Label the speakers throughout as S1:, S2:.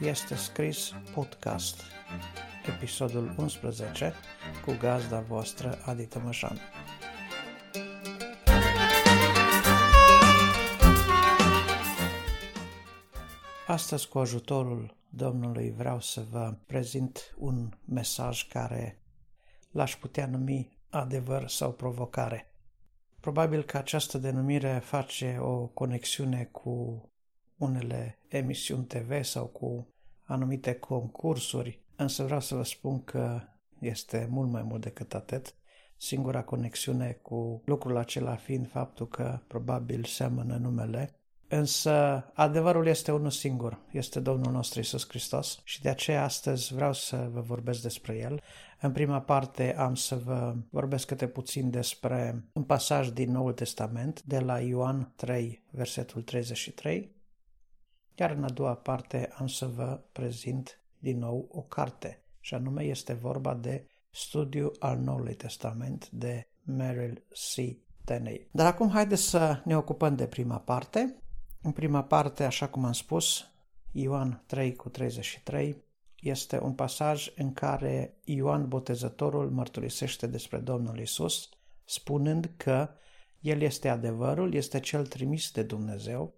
S1: Este scris podcast, episodul 11, cu gazda voastră Adi Tămășan. Astăzi, cu ajutorul Domnului, vreau să vă prezint un mesaj care l-aș putea numi adevăr sau provocare. Probabil că această denumire face o conexiune cu unele emisiuni TV sau cu anumite concursuri, însă vreau să vă spun că este mult mai mult decât atât. Singura conexiune cu lucrul acela fiind faptul că probabil seamănă numele Însă adevărul este unul singur, este Domnul nostru Isus Hristos și de aceea astăzi vreau să vă vorbesc despre El. În prima parte am să vă vorbesc câte puțin despre un pasaj din Noul Testament, de la Ioan 3, versetul 33, iar în a doua parte am să vă prezint din nou o carte, și anume este vorba de Studiu al Noului Testament de Merrill C. Tenney. Dar acum haideți să ne ocupăm de prima parte, în prima parte, așa cum am spus, Ioan 3 cu 33, este un pasaj în care Ioan Botezătorul mărturisește despre Domnul Isus, spunând că El este adevărul, este cel trimis de Dumnezeu,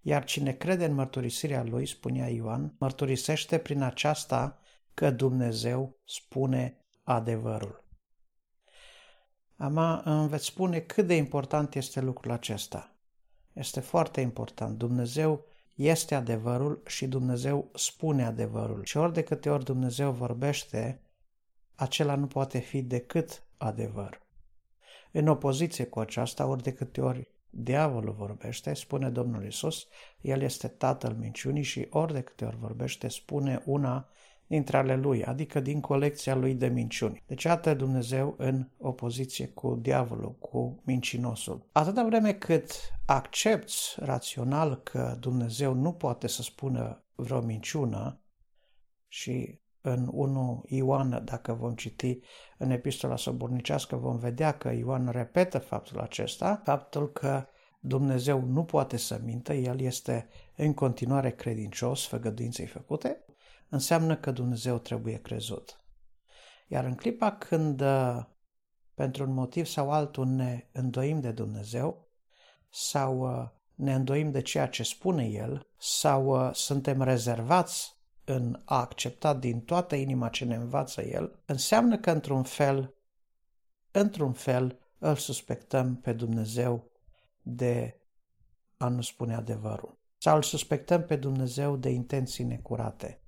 S1: iar cine crede în mărturisirea lui, spunea Ioan, mărturisește prin aceasta că Dumnezeu spune adevărul. Ama îmi veți spune cât de important este lucrul acesta. Este foarte important. Dumnezeu este adevărul și Dumnezeu spune adevărul. Și ori de câte ori Dumnezeu vorbește, acela nu poate fi decât adevăr. În opoziție cu aceasta, ori de câte ori diavolul vorbește, spune Domnul Isus, el este tatăl minciunii și ori de câte ori vorbește, spune una dintre ale lui, adică din colecția lui de minciuni. Deci iată Dumnezeu în opoziție cu diavolul, cu mincinosul. Atâta vreme cât accepti rațional că Dumnezeu nu poate să spună vreo minciună și în 1 Ioan, dacă vom citi în epistola sobornicească, vom vedea că Ioan repetă faptul acesta, faptul că Dumnezeu nu poate să mintă, El este în continuare credincios făgăduinței făcute, înseamnă că Dumnezeu trebuie crezut. Iar în clipa când uh, pentru un motiv sau altul ne îndoim de Dumnezeu sau uh, ne îndoim de ceea ce spune El sau uh, suntem rezervați în a accepta din toată inima ce ne învață El, înseamnă că într-un fel, într-un fel, îl suspectăm pe Dumnezeu de a nu spune adevărul. Sau îl suspectăm pe Dumnezeu de intenții necurate.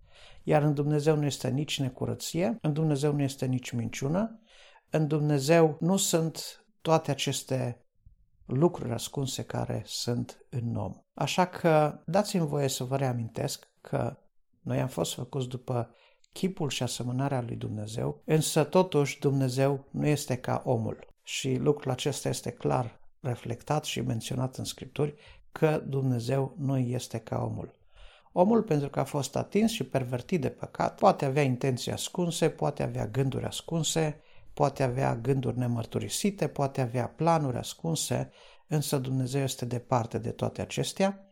S1: Iar în Dumnezeu nu este nici necurăție, în Dumnezeu nu este nici minciună, în Dumnezeu nu sunt toate aceste lucruri ascunse care sunt în om. Așa că dați-mi voie să vă reamintesc că noi am fost făcuți după chipul și asemănarea lui Dumnezeu, însă totuși Dumnezeu nu este ca omul. Și lucrul acesta este clar reflectat și menționat în Scripturi că Dumnezeu nu este ca omul. Omul, pentru că a fost atins și pervertit de păcat, poate avea intenții ascunse, poate avea gânduri ascunse, poate avea gânduri nemărturisite, poate avea planuri ascunse, însă Dumnezeu este departe de toate acestea.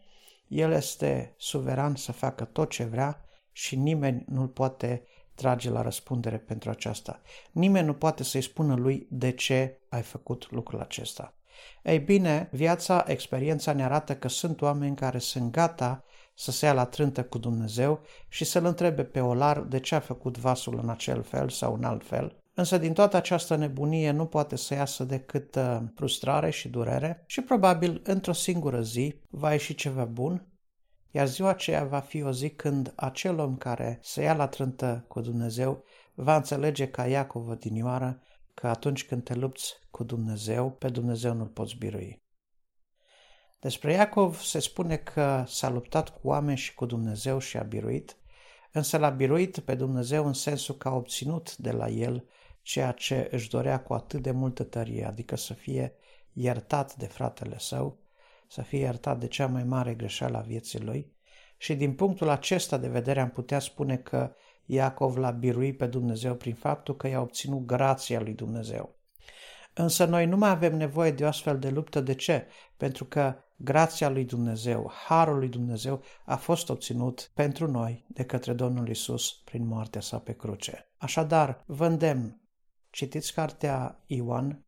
S1: El este suveran să facă tot ce vrea și nimeni nu-l poate trage la răspundere pentru aceasta. Nimeni nu poate să-i spună lui de ce ai făcut lucrul acesta. Ei bine, viața, experiența ne arată că sunt oameni care sunt gata să se ia la trântă cu Dumnezeu și să-L întrebe pe olar de ce a făcut vasul în acel fel sau în alt fel. Însă din toată această nebunie nu poate să iasă decât uh, frustrare și durere și probabil într-o singură zi va ieși ceva bun, iar ziua aceea va fi o zi când acel om care se ia la trântă cu Dumnezeu va înțelege ca Iacov odinioară că atunci când te lupți cu Dumnezeu, pe Dumnezeu nu-l poți birui. Despre Iacov se spune că s-a luptat cu oameni și cu Dumnezeu și a biruit, însă l-a biruit pe Dumnezeu în sensul că a obținut de la el ceea ce își dorea cu atât de multă tărie, adică să fie iertat de fratele său, să fie iertat de cea mai mare greșeală a vieții lui și din punctul acesta de vedere am putea spune că Iacov l-a biruit pe Dumnezeu prin faptul că i-a obținut grația lui Dumnezeu. Însă noi nu mai avem nevoie de o astfel de luptă. De ce? Pentru că grația lui Dumnezeu, harul lui Dumnezeu a fost obținut pentru noi de către Domnul Isus prin moartea sa pe cruce. Așadar, vă îndemn, citiți cartea Ioan,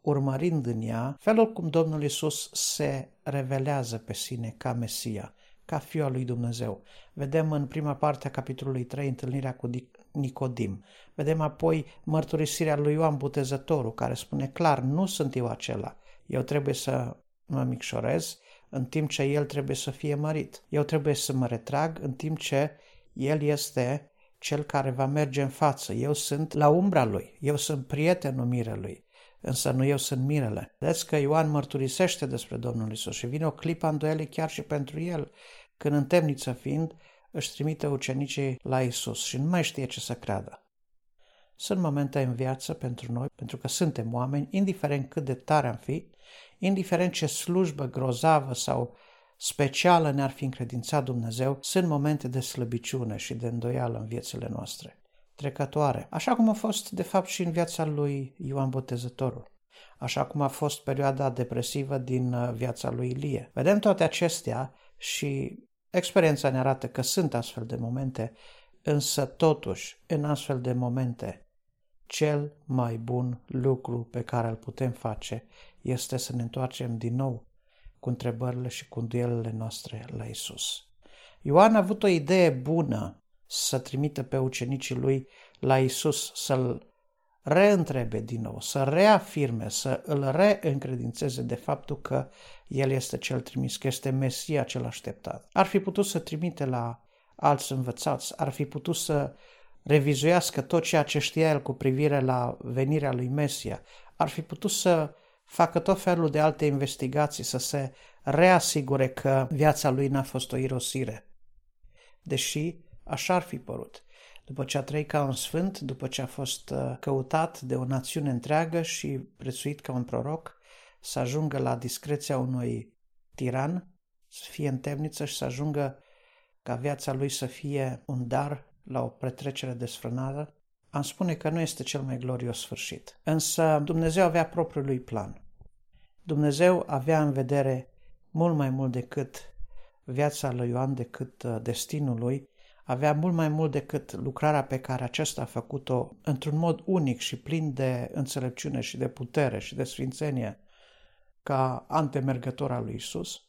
S1: urmărind în ea felul cum Domnul Isus se revelează pe sine ca Mesia, ca Fiul al lui Dumnezeu. Vedem în prima parte a capitolului 3 întâlnirea cu Nicodim. Vedem apoi mărturisirea lui Ioan Botezătorul, care spune clar, nu sunt eu acela. Eu trebuie să mă micșorez, în timp ce el trebuie să fie mărit. Eu trebuie să mă retrag, în timp ce el este cel care va merge în față. Eu sunt la umbra lui, eu sunt prietenul mirelui, însă nu eu sunt mirele. Vedeți că Ioan mărturisește despre Domnul Isus și vine o clipă îndoielii chiar și pentru el, când în temniță fiind, își trimite ucenicii la Isus și nu mai știe ce să creadă. Sunt momente în viață pentru noi, pentru că suntem oameni, indiferent cât de tare am fi, indiferent ce slujbă grozavă sau specială ne-ar fi încredințat Dumnezeu, sunt momente de slăbiciune și de îndoială în viețile noastre, trecătoare, așa cum a fost de fapt și în viața lui Ioan Botezătorul, așa cum a fost perioada depresivă din uh, viața lui Ilie. Vedem toate acestea și experiența ne arată că sunt astfel de momente, însă totuși, în astfel de momente, cel mai bun lucru pe care îl putem face este să ne întoarcem din nou cu întrebările și cu îndoielile noastre la Isus. Ioan a avut o idee bună să trimită pe ucenicii lui la Isus, să-l reîntrebe din nou, să reafirme, să îl reîncredințeze de faptul că el este cel trimis, că este Mesia cel așteptat. Ar fi putut să trimite la alți învățați, ar fi putut să revizuiască tot ceea ce știa el cu privire la venirea lui Mesia, ar fi putut să facă tot felul de alte investigații, să se reasigure că viața lui n-a fost o irosire. Deși așa ar fi părut. După ce a trăit ca un sfânt, după ce a fost uh, căutat de o națiune întreagă și prețuit ca un proroc, să ajungă la discreția unui tiran, să fie în temniță și să ajungă ca viața lui să fie un dar la o petrecere desfrânată, am spune că nu este cel mai glorios sfârșit. Însă Dumnezeu avea propriul lui plan. Dumnezeu avea în vedere mult mai mult decât viața lui Ioan, decât uh, destinul lui, avea mult mai mult decât lucrarea pe care acesta a făcut-o într-un mod unic și plin de înțelepciune și de putere și de sfințenie ca antemergător al lui Isus.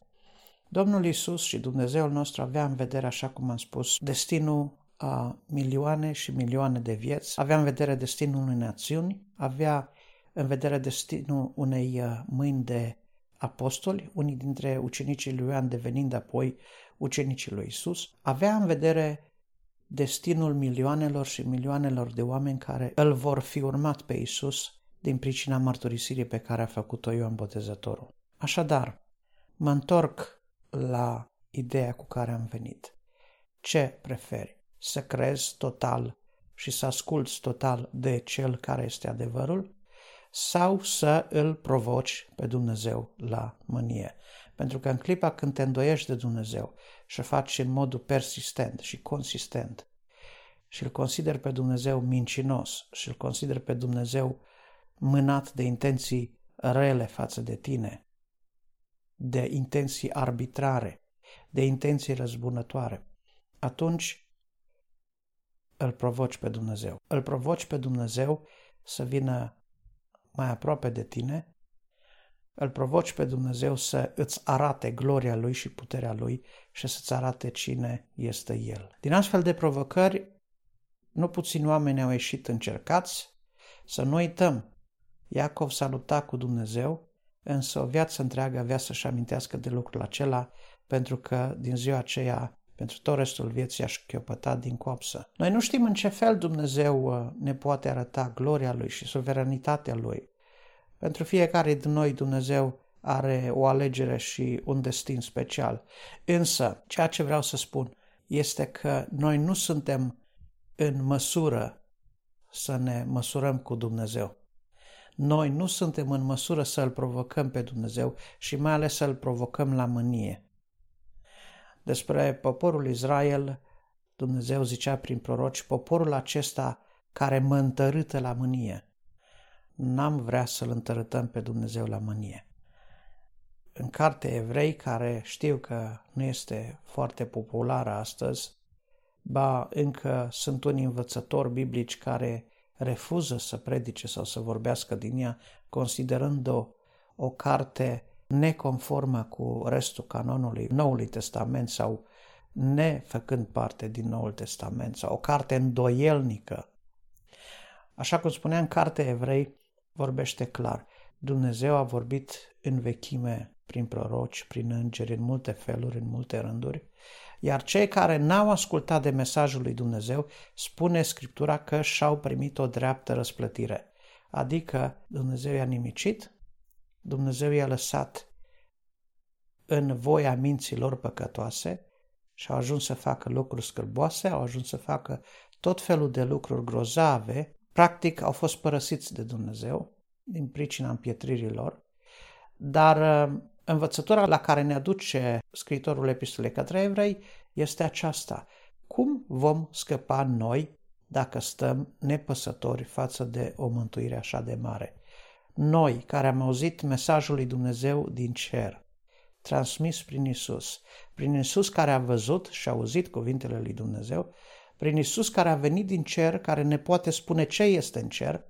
S1: Domnul Isus și Dumnezeul nostru avea în vedere, așa cum am spus, destinul a milioane și milioane de vieți, avea în vedere destinul unei națiuni, avea în vedere destinul unei uh, mâini de apostoli, unii dintre ucenicii lui Ioan devenind apoi ucenicii lui Isus, avea în vedere destinul milioanelor și milioanelor de oameni care îl vor fi urmat pe Isus din pricina mărturisirii pe care a făcut-o Ioan Botezătorul. Așadar, mă întorc la ideea cu care am venit. Ce preferi? Să crezi total și să asculți total de cel care este adevărul sau să îl provoci pe Dumnezeu la mânie. Pentru că în clipa când te îndoiești de Dumnezeu și faci în modul persistent și consistent și îl consideri pe Dumnezeu mincinos și îl consideri pe Dumnezeu mânat de intenții rele față de tine, de intenții arbitrare, de intenții răzbunătoare, atunci îl provoci pe Dumnezeu. Îl provoci pe Dumnezeu să vină mai aproape de tine, îl provoci pe Dumnezeu să îți arate gloria Lui și puterea Lui și să-ți arate cine este El. Din astfel de provocări, nu puțini oameni au ieșit încercați, să nu uităm, Iacov s-a luptat cu Dumnezeu, însă o viață întreagă avea să-și amintească de lucrul acela, pentru că din ziua aceea pentru tot restul vieții aș chiopăta din coapsă. Noi nu știm în ce fel Dumnezeu uh, ne poate arăta gloria Lui și suveranitatea Lui. Pentru fiecare din noi Dumnezeu are o alegere și un destin special. Însă, ceea ce vreau să spun este că noi nu suntem în măsură să ne măsurăm cu Dumnezeu. Noi nu suntem în măsură să îl provocăm pe Dumnezeu și mai ales să îl provocăm la mânie. Despre poporul Israel, Dumnezeu zicea prin proroci, poporul acesta care mă întărâtă la mânie. N-am vrea să-L întărâtăm pe Dumnezeu la mânie. În carte evrei, care știu că nu este foarte populară astăzi, ba încă sunt unii învățători biblici care refuză să predice sau să vorbească din ea, considerând-o o carte neconformă cu restul canonului Noului Testament sau nefăcând parte din Noul Testament sau o carte îndoielnică. Așa cum spunea în carte evrei, vorbește clar. Dumnezeu a vorbit în vechime prin proroci, prin îngeri, în multe feluri, în multe rânduri, iar cei care n-au ascultat de mesajul lui Dumnezeu, spune Scriptura că și-au primit o dreaptă răsplătire. Adică Dumnezeu i-a nimicit, Dumnezeu i-a lăsat în voia minților păcătoase și au ajuns să facă lucruri scârboase, au ajuns să facă tot felul de lucruri grozave, practic au fost părăsiți de Dumnezeu din pricina împietririlor, dar uh, învățătura la care ne aduce scritorul epistolei către evrei este aceasta. Cum vom scăpa noi dacă stăm nepăsători față de o mântuire așa de mare? Noi, care am auzit mesajul lui Dumnezeu din cer, transmis prin Isus, prin Isus care a văzut și a auzit cuvintele lui Dumnezeu, prin Isus care a venit din cer, care ne poate spune ce este în cer,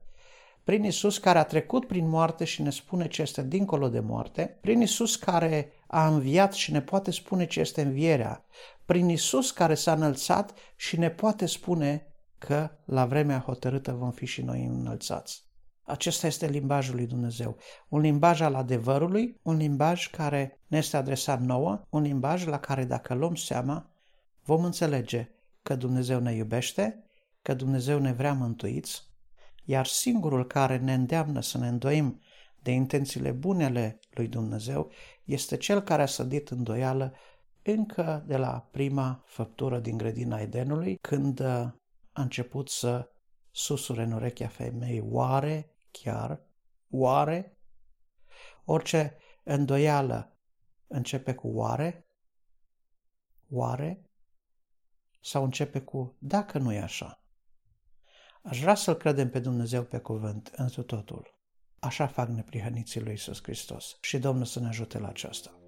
S1: prin Isus care a trecut prin moarte și ne spune ce este dincolo de moarte, prin Isus care a înviat și ne poate spune ce este învierea, prin Isus care s-a înălțat și ne poate spune că la vremea hotărâtă vom fi și noi înălțați. Acesta este limbajul lui Dumnezeu. Un limbaj al adevărului, un limbaj care ne este adresat nouă, un limbaj la care dacă luăm seama, vom înțelege că Dumnezeu ne iubește, că Dumnezeu ne vrea mântuiți, iar singurul care ne îndeamnă să ne îndoim de intențiile bunele lui Dumnezeu este cel care a sădit îndoială încă de la prima făptură din grădina Edenului, când a început să susure în urechea femeii, oare chiar, oare? Orice îndoială începe cu oare, oare, sau începe cu dacă nu e așa. Aș vrea să-L credem pe Dumnezeu pe cuvânt întru totul. Așa fac neprihăniții lui Iisus Hristos și Domnul să ne ajute la aceasta.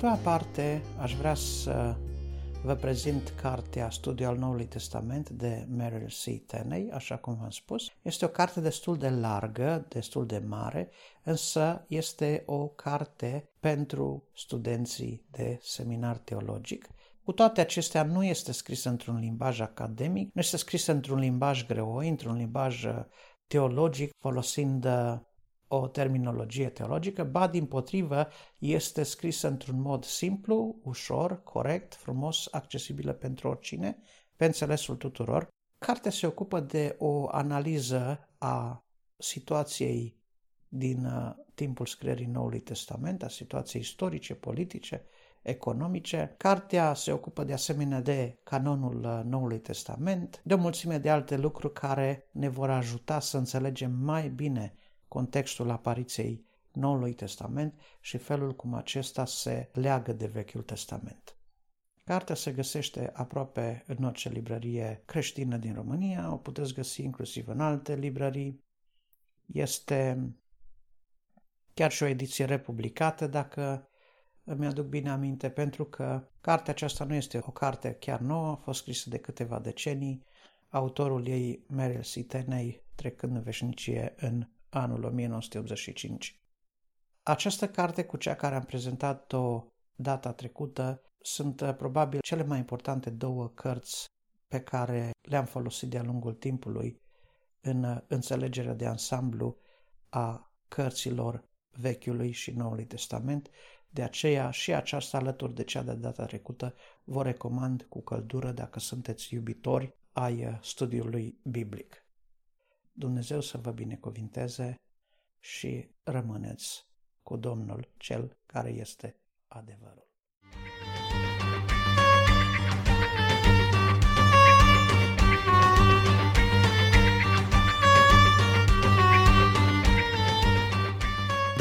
S1: Doua parte aș vrea să vă prezint cartea Studiul al Noului Testament de Merrill C. Tenney, așa cum v-am spus. Este o carte destul de largă, destul de mare, însă este o carte pentru studenții de seminar teologic. Cu toate acestea, nu este scrisă într-un limbaj academic, nu este scrisă într-un limbaj greoi, într-un limbaj teologic, folosind o terminologie teologică, ba din potrivă este scrisă într-un mod simplu, ușor, corect, frumos, accesibilă pentru oricine, pe înțelesul tuturor. Cartea se ocupă de o analiză a situației din uh, timpul scrierii Noului Testament, a situației istorice, politice, economice. Cartea se ocupă de asemenea de canonul uh, Noului Testament, de o mulțime de alte lucruri care ne vor ajuta să înțelegem mai bine contextul apariției Noului Testament și felul cum acesta se leagă de Vechiul Testament. Cartea se găsește aproape în orice librărie creștină din România, o puteți găsi inclusiv în alte librării. Este chiar și o ediție republicată, dacă îmi aduc bine aminte, pentru că cartea aceasta nu este o carte chiar nouă, a fost scrisă de câteva decenii, autorul ei, Merrill C. Tenney, trecând în veșnicie în anul 1985. Această carte cu cea care am prezentat-o data trecută sunt uh, probabil cele mai importante două cărți pe care le-am folosit de-a lungul timpului în uh, înțelegerea de ansamblu a cărților Vechiului și Noului Testament, de aceea și aceasta alături de cea de data trecută vă recomand cu căldură dacă sunteți iubitori ai studiului biblic. Dumnezeu să vă binecuvinteze și rămâneți cu Domnul cel care este adevărul.